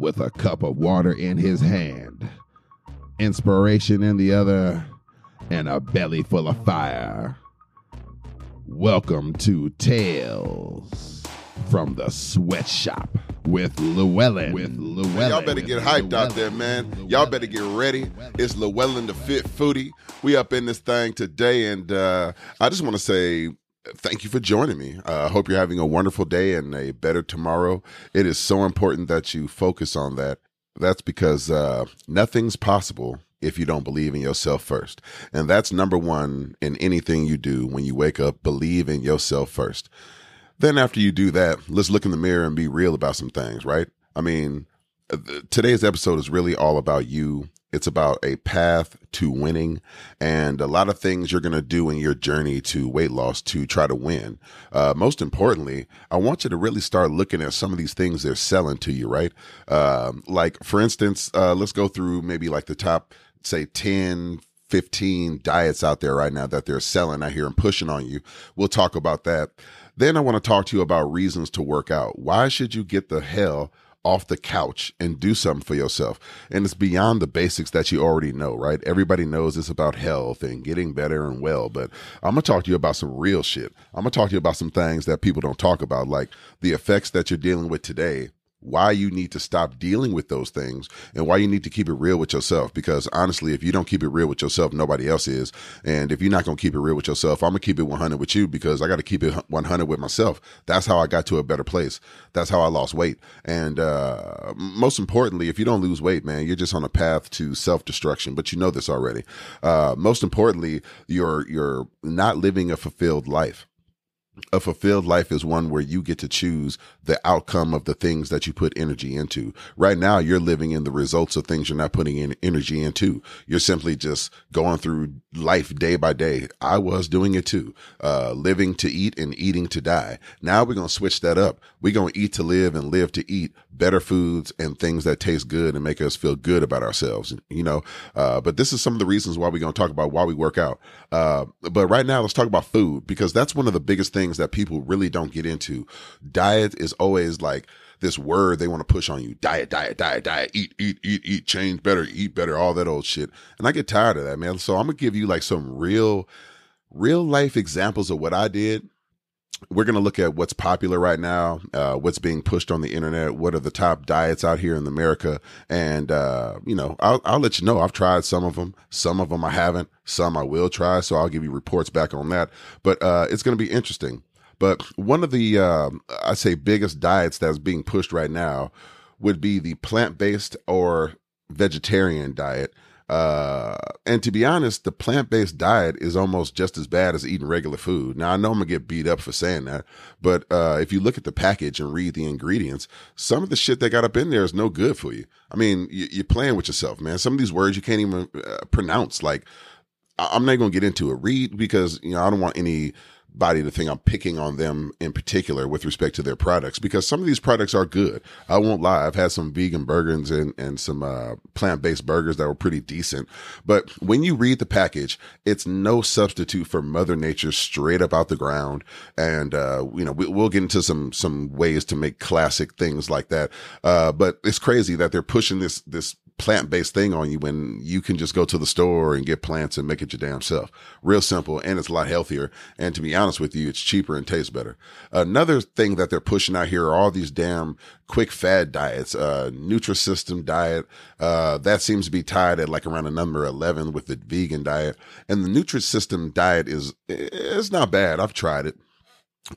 with a cup of water in his hand, inspiration in the other, and a belly full of fire. Welcome to Tales from the Sweatshop with Llewellyn. With Llewellyn. Y'all better get hyped out there, man. Y'all better get ready. It's Llewellyn the Fit Foodie. We up in this thing today, and uh, I just want to say thank you for joining me. I uh, hope you're having a wonderful day and a better tomorrow. It is so important that you focus on that. That's because uh, nothing's possible if you don't believe in yourself first. And that's number one in anything you do when you wake up, believe in yourself first. Then after you do that, let's look in the mirror and be real about some things, right? I mean, uh, today's episode is really all about you it's about a path to winning and a lot of things you're going to do in your journey to weight loss to try to win. Uh, most importantly, I want you to really start looking at some of these things they're selling to you, right? Uh, like, for instance, uh, let's go through maybe like the top, say, 10, 15 diets out there right now that they're selling out here and pushing on you. We'll talk about that. Then I want to talk to you about reasons to work out. Why should you get the hell off the couch and do something for yourself. And it's beyond the basics that you already know, right? Everybody knows it's about health and getting better and well, but I'm going to talk to you about some real shit. I'm going to talk to you about some things that people don't talk about, like the effects that you're dealing with today why you need to stop dealing with those things and why you need to keep it real with yourself. Because honestly, if you don't keep it real with yourself, nobody else is. And if you're not going to keep it real with yourself, I'm going to keep it 100 with you because I got to keep it 100 with myself. That's how I got to a better place. That's how I lost weight. And, uh, most importantly, if you don't lose weight, man, you're just on a path to self destruction, but you know this already. Uh, most importantly, you're, you're not living a fulfilled life a fulfilled life is one where you get to choose the outcome of the things that you put energy into. Right now, you're living in the results of things you're not putting in energy into. You're simply just going through life day by day. I was doing it too, uh, living to eat and eating to die. Now we're going to switch that up. We're going to eat to live and live to eat better foods and things that taste good and make us feel good about ourselves, you know. Uh, but this is some of the reasons why we're going to talk about why we work out. Uh, but right now, let's talk about food because that's one of the biggest things that people really don't get into. Diet is always like, this word they want to push on you. Diet, diet, diet, diet, eat, eat, eat, eat, change better, eat better, all that old shit. And I get tired of that, man. So I'm going to give you like some real, real life examples of what I did we're going to look at what's popular right now, uh, what's being pushed on the internet, what are the top diets out here in America, and uh, you know, I'll, I'll let you know. I've tried some of them, some of them I haven't, some I will try. So I'll give you reports back on that. But uh, it's going to be interesting. But one of the uh, I say biggest diets that's being pushed right now would be the plant based or vegetarian diet. Uh, and to be honest, the plant based diet is almost just as bad as eating regular food. Now, I know I'm gonna get beat up for saying that, but uh, if you look at the package and read the ingredients, some of the shit they got up in there is no good for you. I mean, you, are playing with yourself, man. Some of these words you can't even uh, pronounce. Like, I'm not gonna get into it. Read because you know I don't want any body to think I'm picking on them in particular with respect to their products because some of these products are good. I won't lie. I've had some vegan burgers and, and some uh, plant based burgers that were pretty decent. But when you read the package, it's no substitute for Mother Nature straight up out the ground. And, uh, you know, we, will get into some, some ways to make classic things like that. Uh, but it's crazy that they're pushing this, this plant based thing on you when you can just go to the store and get plants and make it your damn self. Real simple. And it's a lot healthier. And to be honest with you, it's cheaper and tastes better. Another thing that they're pushing out here are all these damn quick fad diets, uh, Nutrisystem diet. Uh, that seems to be tied at like around a number 11 with the vegan diet. And the Nutrisystem diet is, it's not bad. I've tried it.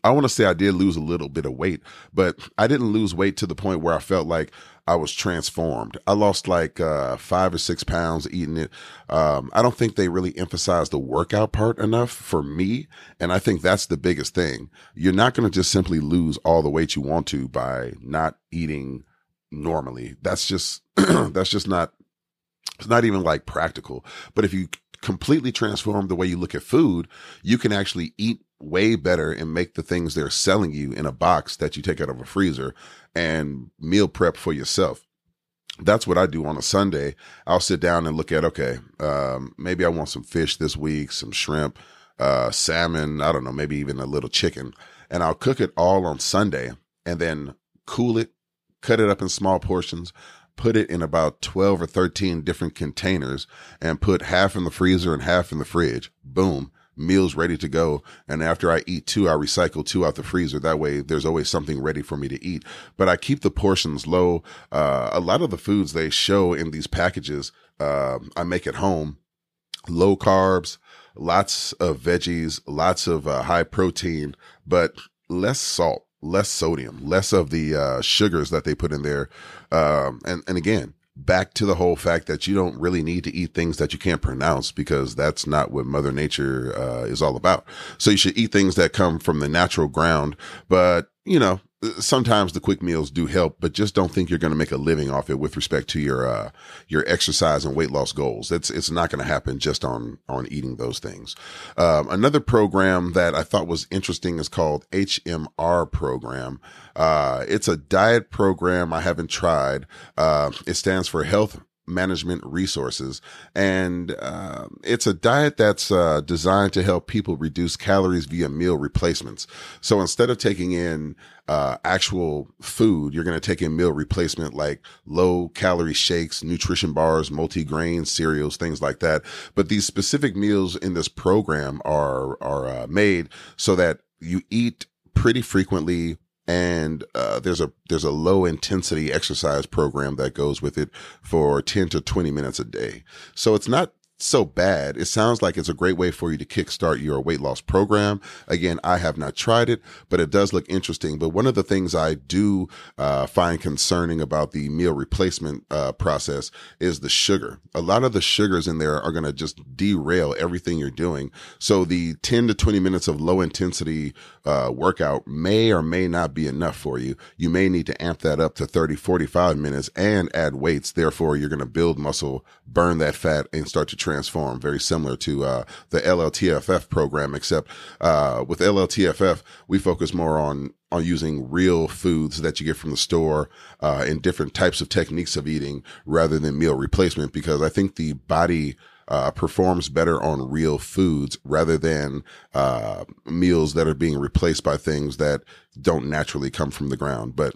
I want to say I did lose a little bit of weight, but I didn't lose weight to the point where I felt like I was transformed. I lost like uh, five or six pounds eating it. Um, I don't think they really emphasize the workout part enough for me. And I think that's the biggest thing. You're not going to just simply lose all the weight you want to by not eating normally. That's just, that's just not, it's not even like practical. But if you completely transform the way you look at food, you can actually eat way better and make the things they're selling you in a box that you take out of a freezer and meal prep for yourself. That's what I do on a Sunday. I'll sit down and look at, okay, um, maybe I want some fish this week, some shrimp, uh, salmon, I don't know, maybe even a little chicken. And I'll cook it all on Sunday and then cool it, cut it up in small portions, put it in about 12 or 13 different containers and put half in the freezer and half in the fridge. Boom meals ready to go. And after I eat two, I recycle two out the freezer. That way there's always something ready for me to eat. But I keep the portions low. Uh, a lot of the foods they show in these packages, uh, I make at home low carbs, lots of veggies, lots of uh, high protein, but less salt, less sodium, less of the uh, sugars that they put in there. Um, and and again, back to the whole fact that you don't really need to eat things that you can't pronounce because that's not what Mother Nature uh, is all about. So you should eat things that come from the natural ground, but you know sometimes the quick meals do help, but just don't think you're going to make a living off it with respect to your uh, your exercise and weight loss goals. It's it's not going to happen just on on eating those things. Um, another program that I thought was interesting is called HMR program. Uh, it's a diet program I haven't tried. Uh, it stands for Health management resources. And uh, it's a diet that's uh, designed to help people reduce calories via meal replacements. So instead of taking in uh, actual food, you're going to take in meal replacement like low calorie shakes, nutrition bars, multi grain cereals, things like that. But these specific meals in this program are are uh, made so that you eat pretty frequently and uh, there's a there's a low intensity exercise program that goes with it for 10 to 20 minutes a day. So it's not so bad. It sounds like it's a great way for you to kickstart your weight loss program. Again, I have not tried it, but it does look interesting. But one of the things I do uh, find concerning about the meal replacement uh, process is the sugar. A lot of the sugars in there are going to just derail everything you're doing. So the 10 to 20 minutes of low intensity uh, workout may or may not be enough for you. You may need to amp that up to 30, 45 minutes and add weights. Therefore, you're going to build muscle, burn that fat and start to transform very similar to, uh, the LLTFF program, except, uh, with LLTFF, we focus more on, on using real foods that you get from the store, uh, and different types of techniques of eating rather than meal replacement because I think the body, uh, performs better on real foods rather than uh, meals that are being replaced by things that don't naturally come from the ground. But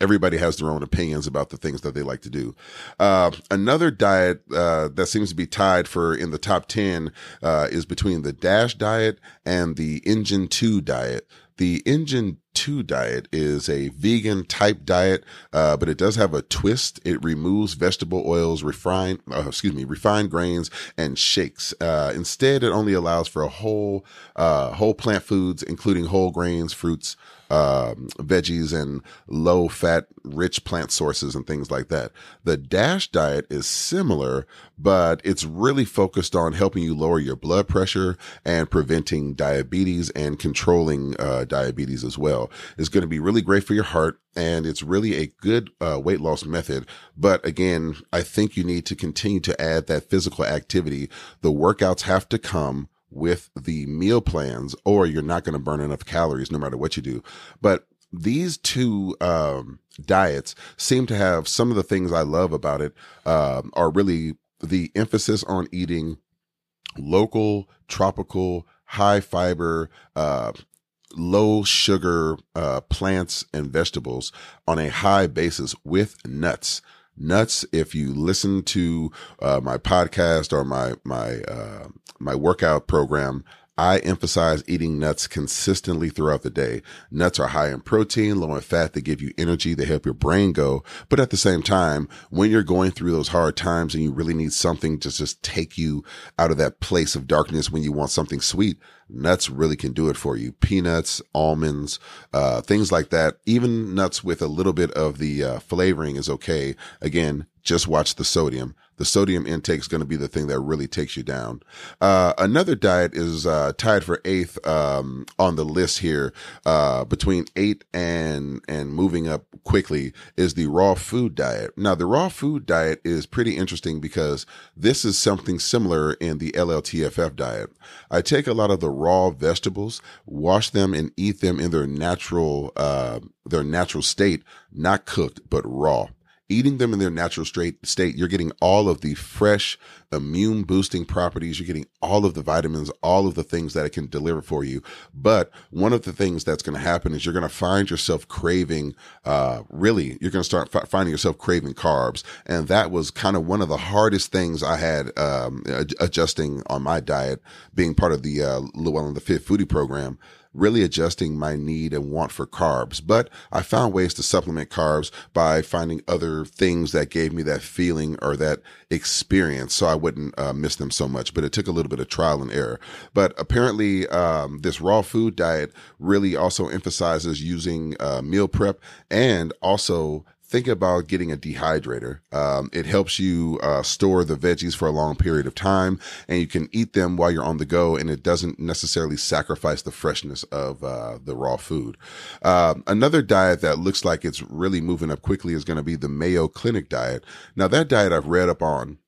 everybody has their own opinions about the things that they like to do. Uh, another diet uh, that seems to be tied for in the top 10 uh, is between the DASH diet and the Engine 2 diet. The Engine 2 diet is a vegan type diet, uh, but it does have a twist. It removes vegetable oils, refined, uh, excuse me, refined grains and shakes. Uh, instead, it only allows for a whole, uh, whole plant foods, including whole grains, fruits, um, veggies and low fat, rich plant sources and things like that. The DASH diet is similar, but it's really focused on helping you lower your blood pressure and preventing diabetes and controlling uh, diabetes as well. It's going to be really great for your heart and it's really a good uh, weight loss method. But again, I think you need to continue to add that physical activity. The workouts have to come with the meal plans or you're not going to burn enough calories no matter what you do. But these two um, diets seem to have some of the things I love about it um, are really the emphasis on eating local, tropical, high fiber, uh, low sugar uh, plants and vegetables on a high basis with nuts nuts. If you listen to uh, my podcast or my my uh, my workout program, I emphasize eating nuts consistently throughout the day. Nuts are high in protein, low in fat. They give you energy. They help your brain go. But at the same time, when you're going through those hard times and you really need something to just take you out of that place of darkness when you want something sweet, nuts really can do it for you. Peanuts, almonds, uh, things like that. Even nuts with a little bit of the uh, flavoring is okay. Again, just watch the sodium the sodium intake is going to be the thing that really takes you down. Uh, another diet is uh, tied for eighth um, on the list here, uh, between eight and and moving up quickly is the raw food diet. Now, the raw food diet is pretty interesting because this is something similar in the LLTFF diet. I take a lot of the raw vegetables, wash them, and eat them in their natural uh, their natural state, not cooked but raw eating them in their natural straight state, you're getting all of the fresh immune boosting properties. You're getting all of the vitamins, all of the things that it can deliver for you. But one of the things that's going to happen is you're going to find yourself craving, uh, really, you're going to start f- finding yourself craving carbs. And that was kind of one of the hardest things I had, um, adjusting on my diet, being part of the, uh, Llewellyn the Fit Foodie program really adjusting my need and want for carbs. But I found ways to supplement carbs by finding other things that gave me that feeling or that experience so I wouldn't uh, miss them so much. But it took a little bit of trial and error. But apparently, um, this raw food diet really also emphasizes using uh, meal prep and also think about getting a dehydrator. Um, it helps you uh, store the veggies for a long period of time, and you can eat them while you're on the go, and it doesn't necessarily sacrifice the freshness of uh, the raw food. Uh, another diet that looks like it's really moving up quickly is going to be the Mayo Clinic diet. Now, that diet I've read up on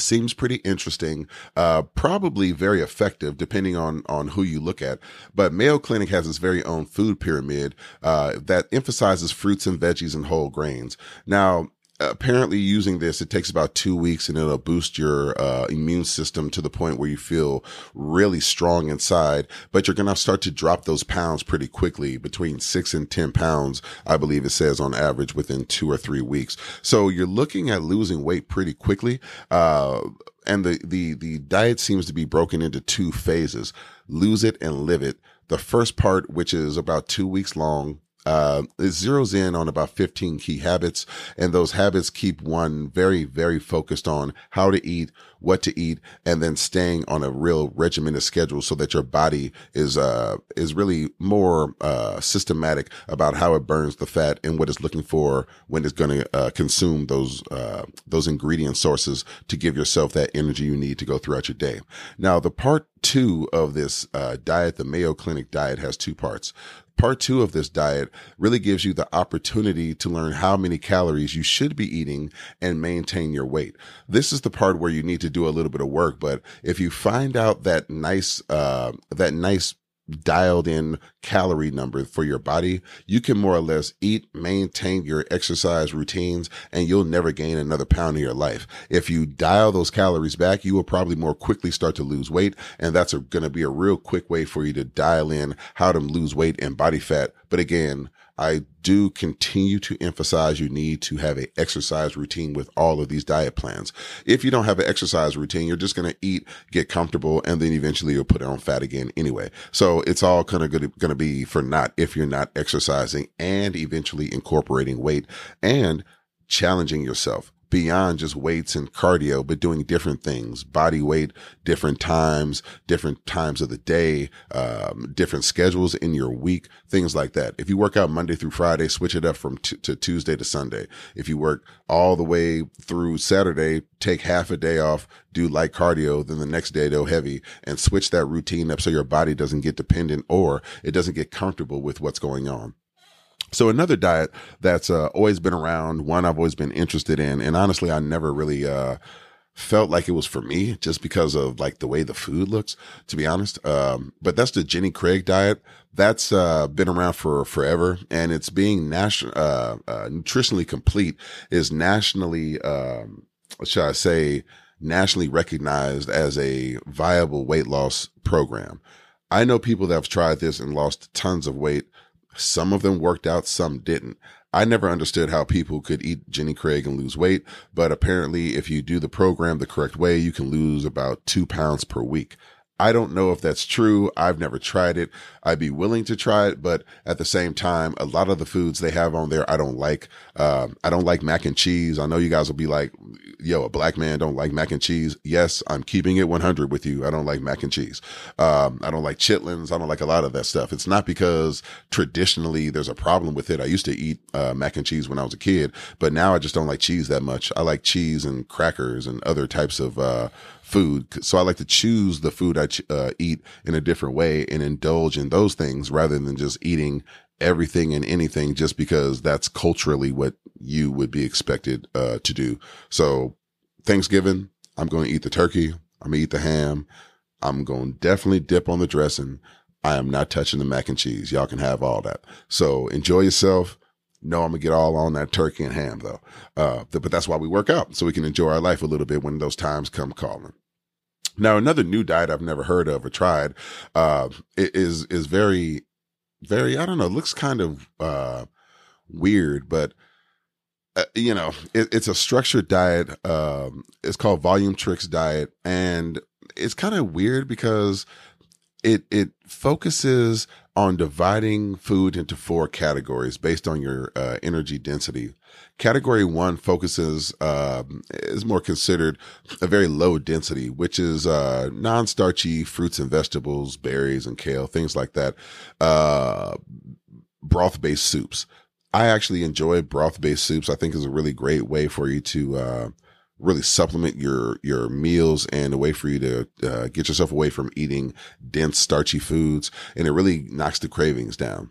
seems pretty interesting uh, probably very effective depending on on who you look at. But mayo clinic has its very own food pyramid uh, that emphasizes fruits and veggies and whole grains. Now apparently using this it takes about two weeks and it'll boost your uh, immune system to the point where you feel really strong inside but you're gonna start to drop those pounds pretty quickly. Between six and ten pounds i believe it says on average within two or three weeks. So you're looking at losing weight pretty quickly uh, and the, the the diet seems to be broken into two phases. Lose it and live it. The first part which is about two weeks long uh, it zeroes in on about 15 key habits, and those habits keep one very, very focused on how to eat, what to eat, and then staying on a real regimented schedule so that your body is uh is really more uh systematic about how it burns the fat and what it's looking for when it's going to uh, consume those uh those ingredient sources to give yourself that energy you need to go throughout your day. Now, the part two of this uh, diet, the Mayo Clinic diet, has two parts part two of this diet really gives you the opportunity to learn how many calories you should be eating and maintain your weight. This is the part where you need to do a little bit of work, but if you find out that nice, uh, that nice dialed in calorie number for your body, you can more or less eat, maintain your exercise routines, and you'll never gain another pound in your life. If you dial those calories back, you will probably more quickly start to lose weight. And that's going to be a real quick way for you to dial in how to lose weight and body fat. But again, I do continue to emphasize you need to have an exercise routine with all of these diet plans. If you don't have an exercise routine, you're just going to eat, get comfortable, and then eventually you'll put on fat again anyway. So it's all kind of going to be for not if you're not exercising and eventually incorporating weight and challenging yourself beyond just weights and cardio, but doing different things, body weight, different times, different times of the day, um, different schedules in your week, things like that. If you work out Monday through Friday, switch it up from t- to Tuesday to Sunday. If you work all the way through Saturday, take half a day off, do light cardio, then the next day go heavy and switch that routine up so your body doesn't get dependent or it doesn't get comfortable with what's going on. So another diet that's uh, always been around, one I've always been interested in, and honestly, I never really uh, felt like it was for me just because of like the way the food looks, to be honest. Um, but that's the Jenny Craig diet. That's uh, been around for forever, and it's being national, uh, uh, nutritionally complete is nationally, um, should I say, nationally recognized as a viable weight loss program. I know people that have tried this and lost tons of weight some of them worked out, some didn't. I never understood how people could eat Jenny Craig and lose weight, but apparently if you do the program the correct way, you can lose about two pounds per week. I don't know if that's true. I've never tried it. I'd be willing to try it, but at the same time, a lot of the foods they have on there, I don't like. Um, I don't like mac and cheese. I know you guys will be like, yo, a black man don't like mac and cheese. Yes, I'm keeping it 100 with you. I don't like mac and cheese. Um, I don't like chitlins. I don't like a lot of that stuff. It's not because traditionally there's a problem with it. I used to eat, uh, mac and cheese when I was a kid, but now I just don't like cheese that much. I like cheese and crackers and other types of, uh, food. So I like to choose the food I ch- uh, eat in a different way and indulge in those things rather than just eating everything and anything just because that's culturally what you would be expected uh, to do. So Thanksgiving, I'm going to eat the turkey. I'm going to eat the ham. I'm going to definitely dip on the dressing. I am not touching the mac and cheese. Y'all can have all that. So enjoy yourself No, I'm gonna get all on that turkey and ham though. Uh, but that's why we work out so we can enjoy our life a little bit when those times come calling. Now, another new diet I've never heard of or tried, uh, is, is very, very, I don't know, looks kind of, uh, weird, but, uh, you know, it, it's a structured diet. Um, it's called Volumetrics Diet. And it's kind of weird because it, it focuses on dividing food into four categories based on your uh, energy density. Category one focuses um, is more considered a very low density, which is uh, non-starchy fruits and vegetables, berries and kale, things like that. Uh, broth-based soups. I actually enjoy broth-based soups. I think is a really great way for you to uh, really supplement your your meals and a way for you to uh, get yourself away from eating dense starchy foods. And it really knocks the cravings down.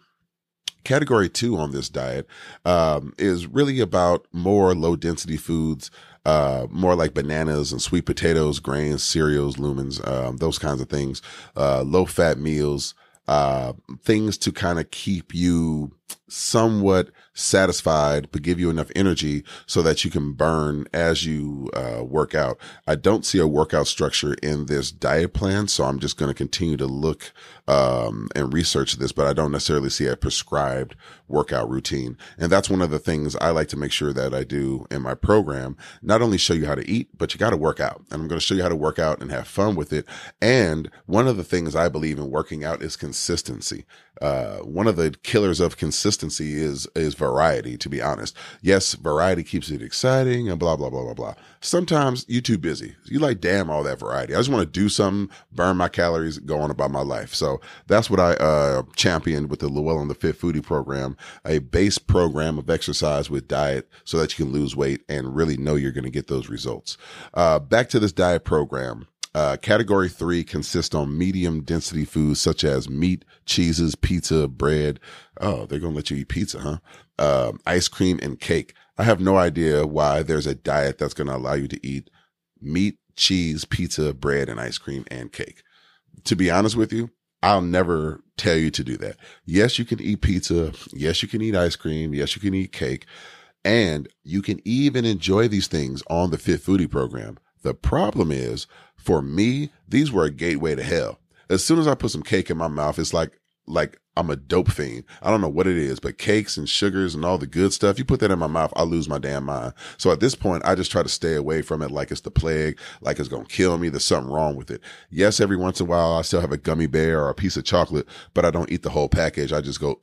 Category two on this diet um, is really about more low density foods uh, more like bananas and sweet potatoes grains cereals lumens um, those kinds of things uh, low fat meals uh, things to kind of keep you somewhat satisfied, but give you enough energy so that you can burn as you uh, work out. I don't see a workout structure in this diet plan, so I'm just going to continue to look um, and research this, but I don't necessarily see a prescribed workout routine. And that's one of the things I like to make sure that I do in my program. Not only show you how to eat, but you got to work out. And I'm going to show you how to work out and have fun with it. And one of the things I believe in working out is consistency. Uh, one of the killers of consistency is, is variety, to be honest. Yes, variety keeps it exciting and blah, blah, blah, blah, blah. Sometimes you too busy. You like, damn, all that variety. I just want to do something, burn my calories, go on about my life. So that's what I, uh, championed with the Llewellyn the Fit Foodie program, a base program of exercise with diet so that you can lose weight and really know you're going to get those results. Uh, back to this diet program. Uh, category three consists on medium density foods such as meat, cheeses, pizza, bread. Oh, they're going to let you eat pizza, huh? Uh, ice cream and cake. I have no idea why there's a diet that's going to allow you to eat meat, cheese, pizza, bread, and ice cream and cake. To be honest with you, I'll never tell you to do that. Yes, you can eat pizza. Yes, you can eat ice cream. Yes, you can eat cake. And you can even enjoy these things on the Fit Foodie program. The problem is for me, these were a gateway to hell. As soon as I put some cake in my mouth, it's like, like I'm a dope fiend. I don't know what it is, but cakes and sugars and all the good stuff, you put that in my mouth, I lose my damn mind. So at this point, I just try to stay away from it like it's the plague, like it's to kill me. There's something wrong with it. Yes, every once in a while, I still have a gummy bear or a piece of chocolate, but I don't eat the whole package. I just go,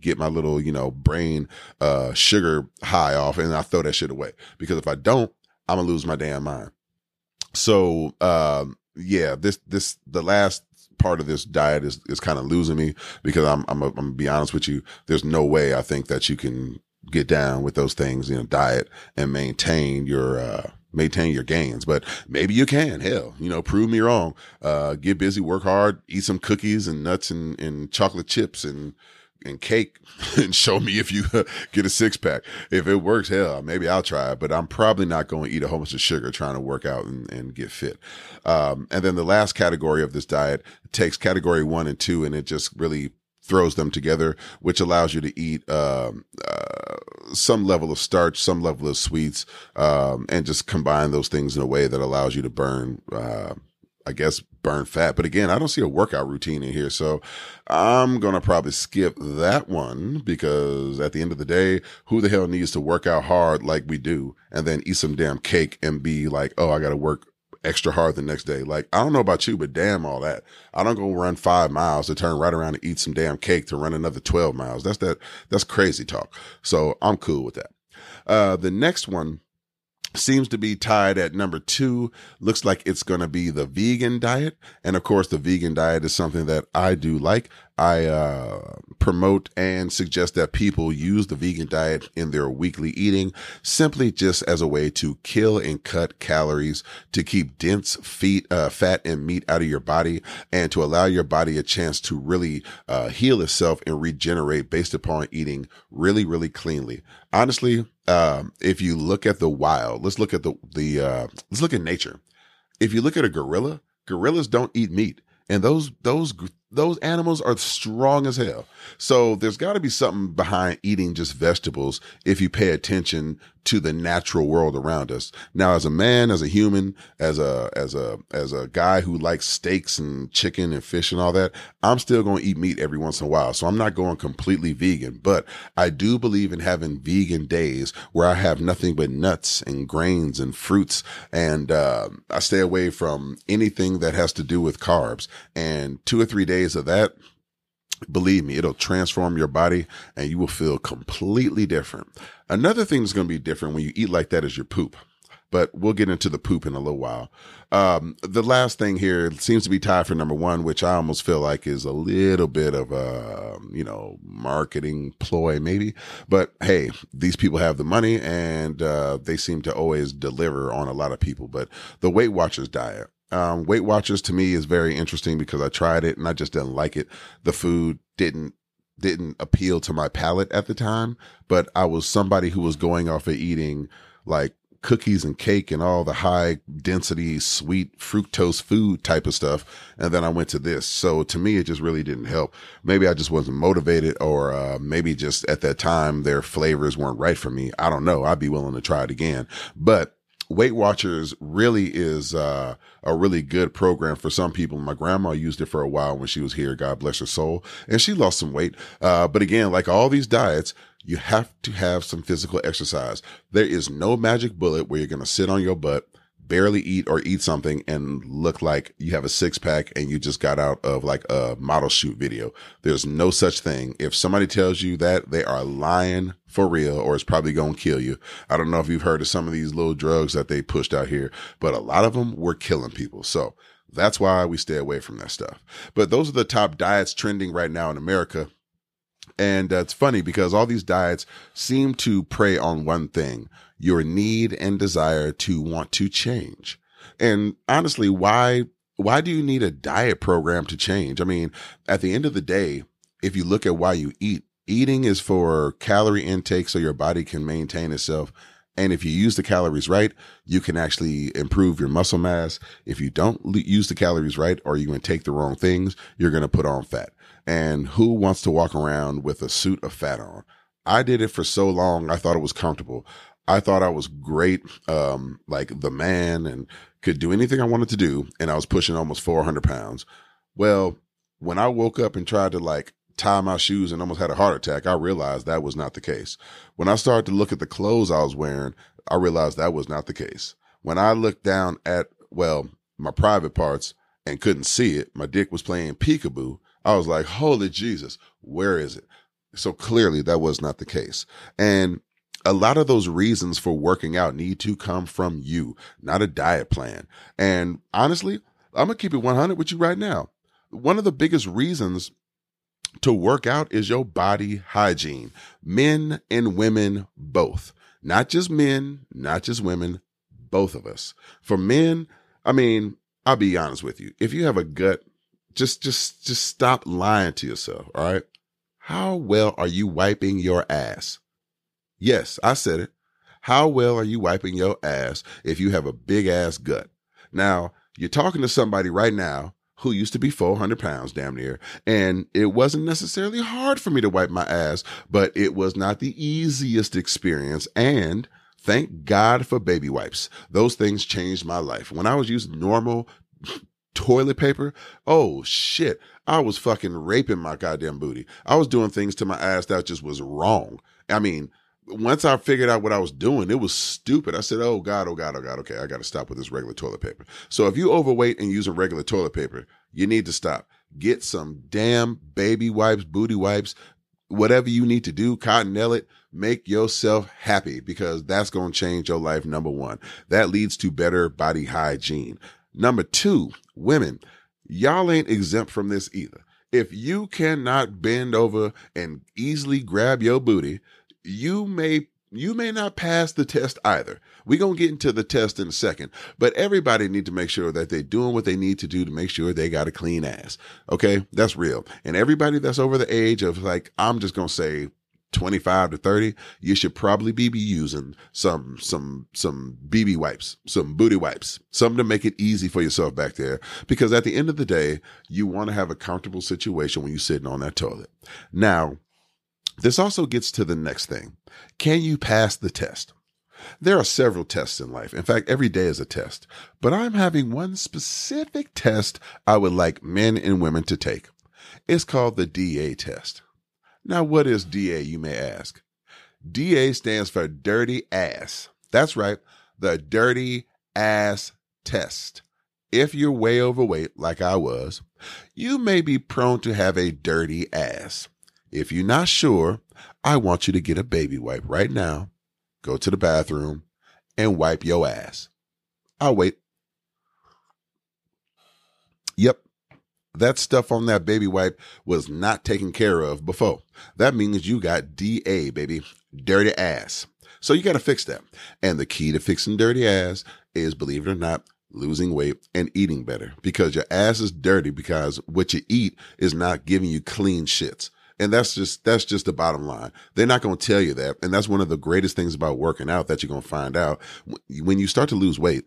get my little, you know, brain, uh, sugar high off and I throw that shit away because if I don't, I'm to lose my damn mind. So, um, yeah, this, this, the last part of this diet is, is kind of losing me because I'm, I'm, a, I'm gonna be honest with you. There's no way I think that you can get down with those things, you know, diet and maintain your, uh, maintain your gains, but maybe you can. Hell, you know, prove me wrong. Uh, get busy, work hard, eat some cookies and nuts and, and chocolate chips and, and cake and show me if you get a six pack. If it works, hell, maybe I'll try it, but I'm probably not going to eat a whole bunch of sugar trying to work out and, and get fit. Um, and then the last category of this diet takes category one and two and it just really throws them together, which allows you to eat um, uh, some level of starch, some level of sweets, um, and just combine those things in a way that allows you to burn. Uh, I guess burn fat. But again, I don't see a workout routine in here. So I'm going to probably skip that one because at the end of the day, who the hell needs to work out hard like we do and then eat some damn cake and be like, oh, I got to work extra hard the next day. Like, I don't know about you, but damn all that. I don't go run five miles to turn right around and eat some damn cake to run another 12 miles. That's that, that's crazy talk. So I'm cool with that. Uh, the next one seems to be tied at number two. Looks like it's going to be the vegan diet. And of course, the vegan diet is something that I do like. I uh, promote and suggest that people use the vegan diet in their weekly eating simply just as a way to kill and cut calories, to keep dense feet, uh, fat and meat out of your body, and to allow your body a chance to really uh, heal itself and regenerate based upon eating really, really cleanly. Honestly, um, if you look at the wild, let's look at the the uh, let's look at nature. If you look at a gorilla, gorillas don't eat meat, and those those those animals are strong as hell. So there's got to be something behind eating just vegetables if you pay attention to the natural world around us. Now, as a man, as a human, as a, as a, as a guy who likes steaks and chicken and fish and all that, I'm still going to eat meat every once in a while. So I'm not going completely vegan, but I do believe in having vegan days where I have nothing but nuts and grains and fruits. And, uh, I stay away from anything that has to do with carbs and two or three days of that believe me, it'll transform your body and you will feel completely different. Another thing that's going to be different when you eat like that is your poop. But we'll get into the poop in a little while. Um, the last thing here seems to be tied for number one, which I almost feel like is a little bit of a, you know, marketing ploy, maybe. But hey, these people have the money and, uh, they seem to always deliver on a lot of people. But the Weight Watchers diet, um, Weight Watchers to me is very interesting because I tried it and I just didn't like it. The food didn't didn't appeal to my palate at the time, but I was somebody who was going off of eating like cookies and cake and all the high density sweet fructose food type of stuff. And then I went to this. So to me, it just really didn't help. Maybe I just wasn't motivated or, uh, maybe just at that time their flavors weren't right for me. I don't know. I'd be willing to try it again, but Weight Watchers really is uh, a really good program for some people. My grandma used it for a while when she was here. God bless her soul, and she lost some weight. Uh, but again, like all these diets, you have to have some physical exercise. There is no magic bullet where you're going to sit on your butt barely eat or eat something and look like you have a six pack and you just got out of like a model shoot video. There's no such thing. If somebody tells you that, they are lying for real or it's probably going to kill you. I don't know if you've heard of some of these little drugs that they pushed out here, but a lot of them were killing people. So that's why we stay away from that stuff. But those are the top diets trending right now in America. And it's funny because all these diets seem to prey on one thing, your need and desire to want to change. And honestly, why, why do you need a diet program to change? I mean, at the end of the day, if you look at why you eat, eating is for calorie intake so your body can maintain itself. And if you use the calories right, you can actually improve your muscle mass. If you don't use the calories right or you're going to take the wrong things, you're going to put on fat. And who wants to walk around with a suit of fat on? I did it for so long. I thought it was comfortable. I thought I was great, um, like the man and could do anything I wanted to do. And I was pushing almost 400 pounds. Well, when I woke up and tried to like tie my shoes and almost had a heart attack, I realized that was not the case. When I started to look at the clothes I was wearing, I realized that was not the case. When I looked down at, well, my private parts and couldn't see it, my dick was playing peekaboo. I was like, holy Jesus, where is it? So clearly that was not the case. And a lot of those reasons for working out need to come from you, not a diet plan. And honestly, I'm going to keep it 100 with you right now. One of the biggest reasons to work out is your body hygiene. Men and women both. Not just men, not just women, both of us. For men, I mean, I'll be honest with you. If you have a gut just just just stop lying to yourself all right how well are you wiping your ass yes i said it how well are you wiping your ass if you have a big ass gut now you're talking to somebody right now who used to be 400 pounds damn near and it wasn't necessarily hard for me to wipe my ass but it was not the easiest experience and Thank God for baby wipes. Those things changed my life. When I was using normal toilet paper. Oh shit. I was fucking raping my goddamn booty. I was doing things to my ass that just was wrong. I mean, once I figured out what I was doing, it was stupid. I said, Oh God, oh God, oh God. Okay. I got to stop with this regular toilet paper. So if you overweight and use a regular toilet paper, you need to stop. Get some damn baby wipes, booty wipes, whatever you need to do, cottonelle it, make yourself happy because that's going to change your life. Number one, that leads to better body hygiene. Number two, women, y'all ain't exempt from this either. If you cannot bend over and easily grab your booty, you may you may not pass the test either. We're going to get into the test in a second, but everybody need to make sure that they're doing what they need to do to make sure they got a clean ass. Okay. That's real. And everybody that's over the age of like, I'm just going to say 25 to 30, you should probably be using some, some, some BB wipes, some booty wipes, something to make it easy for yourself back there. Because at the end of the day, you want to have a comfortable situation when you're sitting on that toilet. Now, this also gets to the next thing. Can you pass the test? There are several tests in life. In fact, every day is a test. But I'm having one specific test I would like men and women to take. It's called the DA test. Now, what is DA, you may ask? DA stands for dirty ass. That's right, the dirty ass test. If you're way overweight, like I was, you may be prone to have a dirty ass. If you're not sure, I want you to get a baby wipe right now, go to the bathroom, and wipe your ass. I'll wait. Yep, that stuff on that baby wipe was not taken care of before. That means you got DA, baby, dirty ass. So you got to fix that. And the key to fixing dirty ass is, believe it or not, losing weight and eating better because your ass is dirty because what you eat is not giving you clean shits. And that's just, that's just the bottom line. They're not going to tell you that. And that's one of the greatest things about working out that you're going to find out. When you start to lose weight,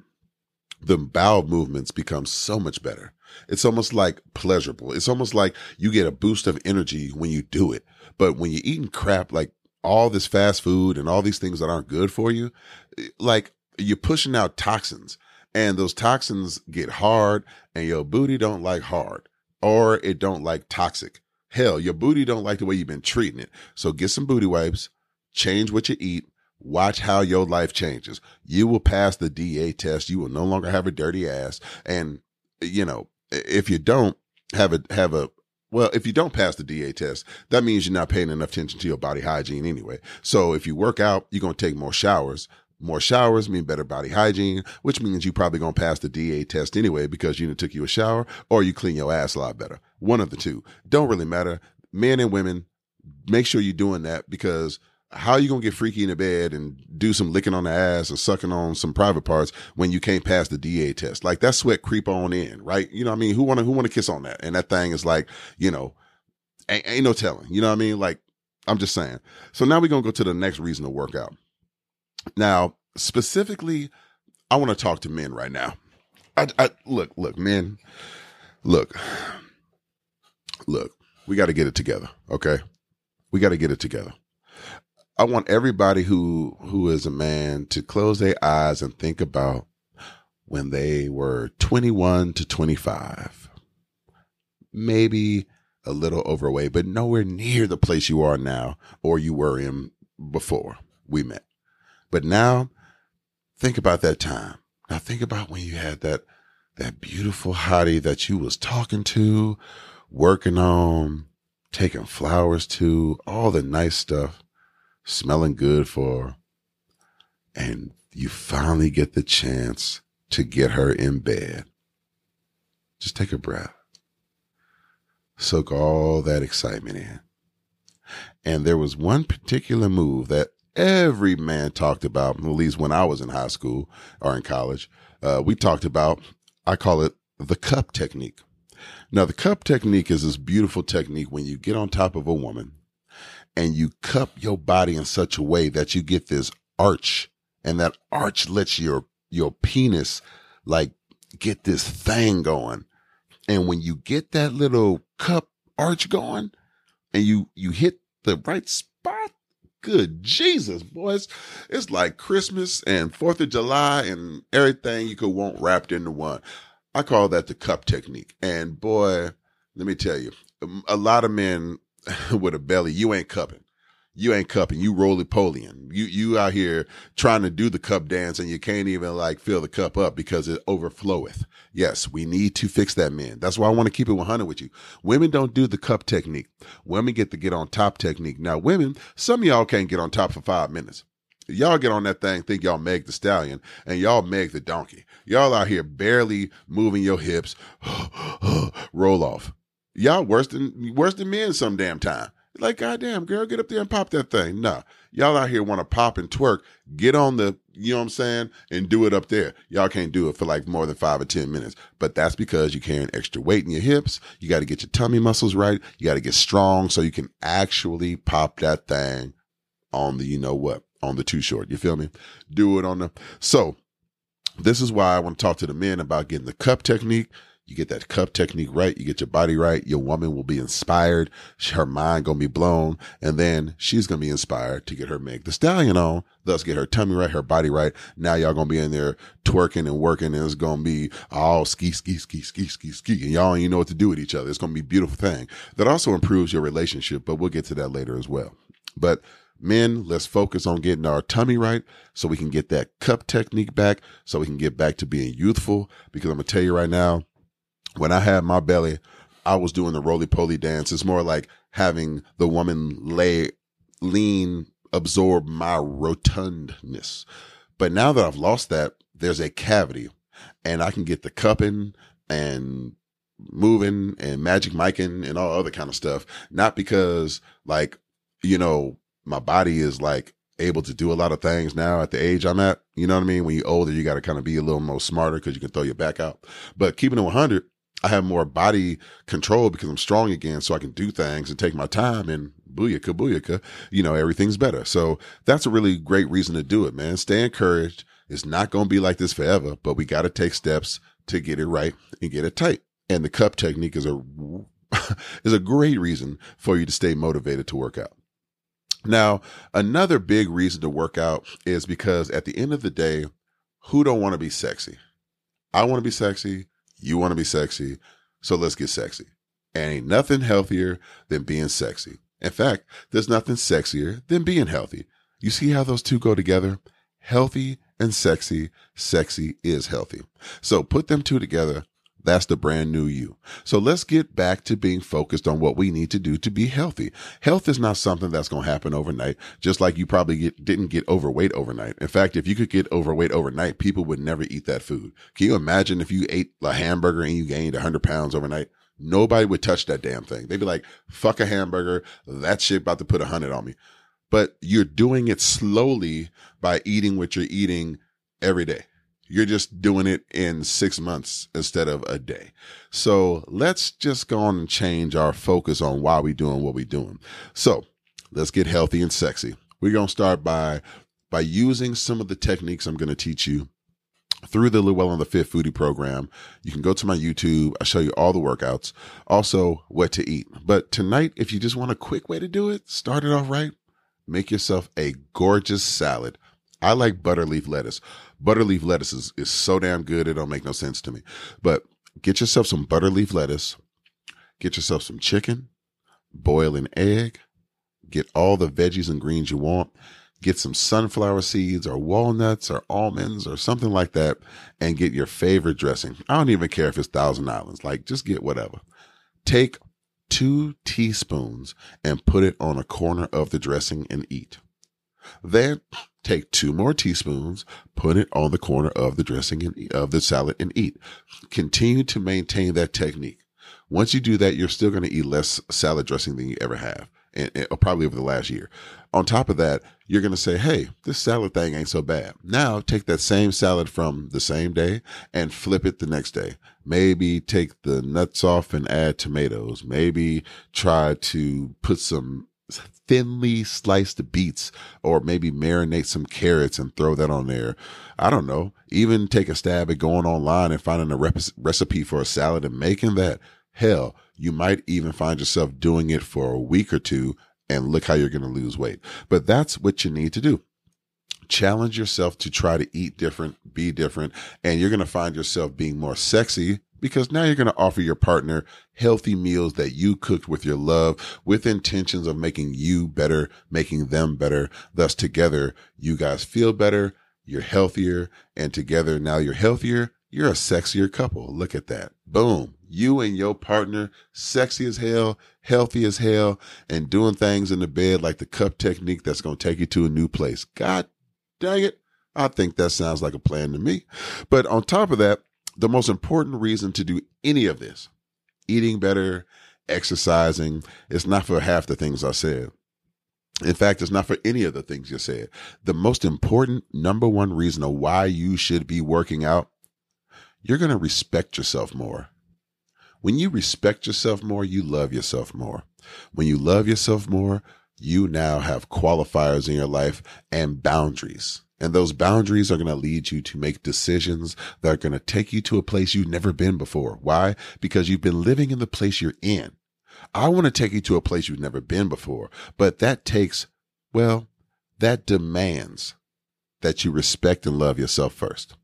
the bowel movements become so much better. It's almost like pleasurable. It's almost like you get a boost of energy when you do it. But when you're eating crap, like all this fast food and all these things that aren't good for you, eh, like you're pushing out toxins and those toxins get hard and your booty don't like hard or it don't like toxic. Hell, your booty don't like the way you've been treating it. So get some booty wipes, change what you eat, Watch how your life changes. You will pass the DA test. You will no longer have a dirty ass. And, you know, if you don't have a, have a, well, if you don't pass the DA test, that means you're not paying enough attention to your body hygiene anyway. So if you work out, you're to take more showers. More showers mean better body hygiene, which means you probably to pass the DA test anyway because you took you a shower or you clean your ass a lot better. One of the two. Don't really matter. Men and women, make sure you're doing that because how are you gonna get freaky in the bed and do some licking on the ass or sucking on some private parts when you can't pass the DA test? Like that sweat creep on in, right? You know what I mean? Who wanna who wanna kiss on that? And that thing is like, you know, ain't, ain't no telling. You know what I mean? Like, I'm just saying. So now we're gonna go to the next reason to work out. Now, specifically, I want to talk to men right now. I, I look, look, men, look, look. We got to get it together, okay? We got to get it together. I want everybody who who is a man to close their eyes and think about when they were 21 to 25. Maybe a little overweight, but nowhere near the place you are now or you were in before we met. But now think about that time. Now think about when you had that that beautiful hottie that you was talking to, working on, taking flowers to, all the nice stuff smelling good for, and you finally get the chance to get her in bed. Just take a breath. Soak all that excitement in. And there was one particular move that every man talked about, at least when I was in high school or in college. Uh, we talked about, I call it the cup technique. Now, the cup technique is this beautiful technique when you get on top of a woman and you cup your body in such a way that you get this arch and that arch lets your your penis like get this thing going. And when you get that little cup arch going and you you hit the right spot good jesus boys it's like christmas and fourth of july and everything you could want wrapped into one i call that the cup technique and boy let me tell you um, a lot of men with a belly, you ain't cupping. You ain't cupping. You roly polying. You you out here trying to do the cup dance and you can't even like fill the cup up because it overfloweth. Yes, we need to fix that, man. That's why I want to keep it 100 with you. Women don't do the cup technique. Women get the get on top technique. Now, women, some y'all can't get on top for five minutes. Y'all get on that thing, think y'all Meg the Stallion, and y'all Meg the Donkey. Y'all out here barely moving your hips, roll off. Y'all worse than worse than men some damn time. Like, goddamn, girl, get up there and pop that thing. Nah, y'all out here want to pop and twerk. Get on the, you know what I'm saying, and do it up there. Y'all can't do it for like more than five or 10 minutes. But that's because you're carrying extra weight in your hips. You got to get your tummy muscles right. You got to get strong so you can actually pop that thing on the you know what on the too short. You feel me? Do it on the so. This is why I want to talk to the men about getting the cup technique. You get that cup technique right. You get your body right. Your woman will be inspired. Her mind gonna be blown, and then she's gonna be inspired to get her Meg the Stallion on. Thus, get her tummy right, her body right. Now y'all gonna be in there twerking and working, and it's gonna be all ski, ski, ski, ski, ski, ski, and y'all don't even know what to do with each other. It's gonna be a beautiful thing. That also improves your relationship, but we'll get to that later as well. But men, let's focus on getting our tummy right so we can get that cup technique back, so we can get back to being youthful. Because I'm gonna tell you right now when I had my belly, I was doing the roly poly dance. It's more like having the woman lay, lean, absorb my rotundness. But now that I've lost that, there's a cavity and I can get the cupping and moving and magic micing and all other kind of stuff. Not because like, you know, my body is like able to do a lot of things now at the age I'm at. You know what I mean? When you're older, you got to kind of be a little more smarter because you can throw your back out. But keeping it 100, I have more body control because I'm strong again, so I can do things and take my time and booyaka, booyaka, you know, everything's better. So that's a really great reason to do it, man. Stay encouraged. It's not going to be like this forever, but we got to take steps to get it right and get it tight. And the cup technique is a, is a great reason for you to stay motivated to work out. Now, another big reason to work out is because at the end of the day, who don't want to be sexy? I want to be sexy. You want to be sexy. So let's get sexy. And ain't nothing healthier than being sexy. In fact, there's nothing sexier than being healthy. You see how those two go together? Healthy and sexy. Sexy is healthy. So put them two together that's the brand new you. So let's get back to being focused on what we need to do to be healthy. Health is not something that's going to happen overnight, just like you probably get, didn't get overweight overnight. In fact, if you could get overweight overnight, people would never eat that food. Can you imagine if you ate a hamburger and you gained 100 pounds overnight? Nobody would touch that damn thing. They'd be like, fuck a hamburger. That shit about to put a hundred on me. But you're doing it slowly by eating what you're eating every day. You're just doing it in six months instead of a day. So let's just go on and change our focus on why we're doing what we're doing. So let's get healthy and sexy. We're going to start by, by using some of the techniques I'm going to teach you through the Llewellyn the Fit Foodie program. You can go to my YouTube. I show you all the workouts, also what to eat. But tonight, if you just want a quick way to do it, start it off right. Make yourself a gorgeous salad. I like butter leaf lettuce. Butter leaf lettuce is, is so damn good, it don't make no sense to me. But get yourself some butter leaf lettuce, get yourself some chicken, boil an egg, get all the veggies and greens you want, get some sunflower seeds or walnuts or almonds or something like that, and get your favorite dressing. I don't even care if it's Thousand Islands, like just get whatever. Take two teaspoons and put it on a corner of the dressing and eat. Then take two more teaspoons, put it on the corner of the dressing and, of the salad and eat. Continue to maintain that technique. Once you do that, you're still going to eat less salad dressing than you ever have, and, and probably over the last year. On top of that, you're going to say, "Hey, this salad thing ain't so bad." Now, take that same salad from the same day and flip it the next day. Maybe take the nuts off and add tomatoes. Maybe try to put some thinly sliced beets or maybe marinate some carrots and throw that on there. I don't know. Even take a stab at going online and finding a rep- recipe for a salad and making that. Hell, you might even find yourself doing it for a week or two and look how you're going to lose weight. But that's what you need to do. Challenge yourself to try to eat different, be different, and you're going to find yourself being more sexy because now you're going to offer your partner healthy meals that you cooked with your love with intentions of making you better, making them better. Thus together, you guys feel better. You're healthier and together now you're healthier. You're a sexier couple. Look at that. Boom. You and your partner, sexy as hell, healthy as hell, and doing things in the bed like the cup technique that's going to take you to a new place. God dang it. I think that sounds like a plan to me. But on top of that, the most important reason to do any of this, eating better, exercising, it's not for half the things I said. In fact, it's not for any of the things you said. The most important number one reason of why you should be working out, you're going to respect yourself more. When you respect yourself more, you love yourself more. When you love yourself more, you now have qualifiers in your life and boundaries. And those boundaries are going to lead you to make decisions that are going to take you to a place you've never been before. Why? Because you've been living in the place you're in. I want to take you to a place you've never been before, but that takes, well, that demands that you respect and love yourself first.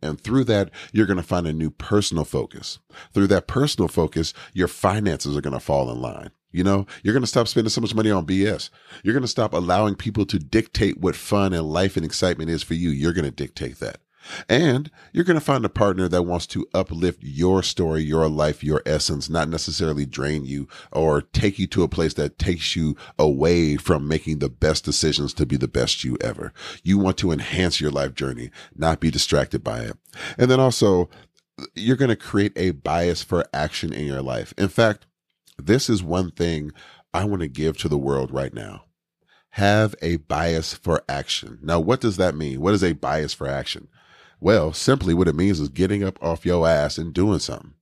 And through that, you're going to find a new personal focus. Through that personal focus, your finances are going to fall in line. You know, you're going to stop spending so much money on BS. You're going to stop allowing people to dictate what fun and life and excitement is for you. You're going to dictate that. And you're going to find a partner that wants to uplift your story, your life, your essence, not necessarily drain you or take you to a place that takes you away from making the best decisions to be the best you ever. You want to enhance your life journey, not be distracted by it. And then also, you're going to create a bias for action in your life. In fact, this is one thing I want to give to the world right now. Have a bias for action. Now, what does that mean? What is a bias for action? Well, simply what it means is getting up off your ass and doing something.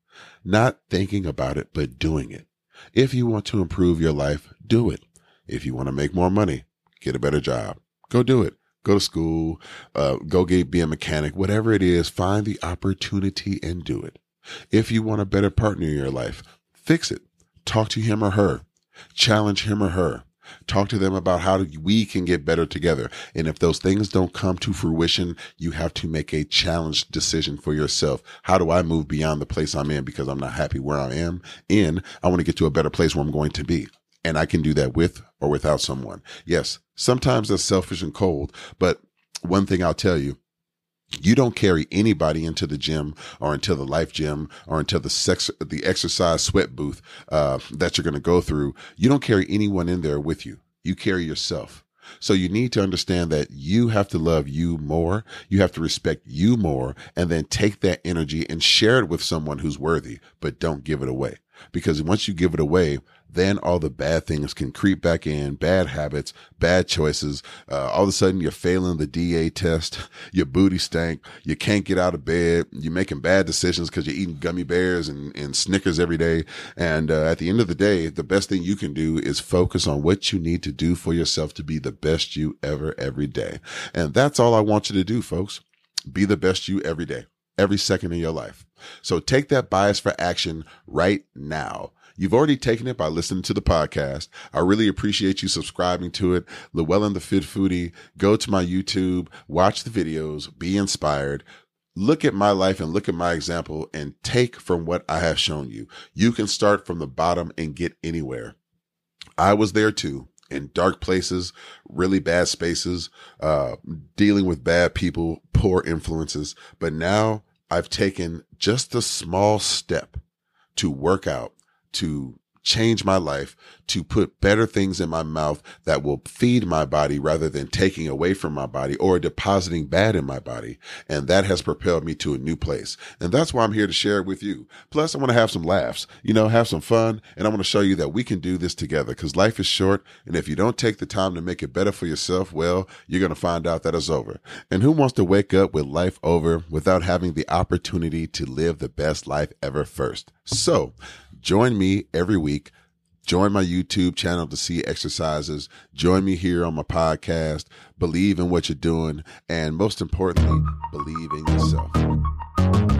Not thinking about it, but doing it. If you want to improve your life, do it. If you want to make more money, get a better job. Go do it. Go to school, uh, go get, be a mechanic, whatever it is, find the opportunity and do it. If you want a better partner in your life, fix it. Talk to him or her. Challenge him or her. Talk to them about how we can get better together. And if those things don't come to fruition, you have to make a challenged decision for yourself. How do I move beyond the place I'm in because I'm not happy where I am in? I want to get to a better place where I'm going to be. And I can do that with or without someone. Yes, sometimes that's selfish and cold, but one thing I'll tell you, you don't carry anybody into the gym or into the life gym or into the sex, the exercise sweat booth, uh, that you're going to go through. You don't carry anyone in there with you. You carry yourself. So you need to understand that you have to love you more. You have to respect you more and then take that energy and share it with someone who's worthy, but don't give it away. Because once you give it away, then all the bad things can creep back in, bad habits, bad choices. Uh, all of a sudden you're failing the DA test. Your booty stank. You can't get out of bed. You're making bad decisions because you're eating gummy bears and, and Snickers every day. And uh, at the end of the day, the best thing you can do is focus on what you need to do for yourself to be the best you ever every day. And that's all I want you to do, folks. Be the best you every day, every second in your life. So take that bias for action right now. You've already taken it by listening to the podcast. I really appreciate you subscribing to it. Llewellyn the Fit Foodie. Go to my YouTube, watch the videos, be inspired. Look at my life and look at my example and take from what I have shown you. You can start from the bottom and get anywhere. I was there too in dark places, really bad spaces, uh, dealing with bad people, poor influences. But now I've taken just a small step to work out to change my life, to put better things in my mouth that will feed my body rather than taking away from my body or depositing bad in my body. And that has propelled me to a new place. And that's why I'm here to share it with you. Plus, I want to have some laughs, you know, have some fun. And I want to show you that we can do this together because life is short. And if you don't take the time to make it better for yourself, well, you're going to find out that it's over. And who wants to wake up with life over without having the opportunity to live the best life ever first? So, Join me every week. Join my YouTube channel to see exercises. Join me here on my podcast. Believe in what you're doing. And most importantly, believe in yourself.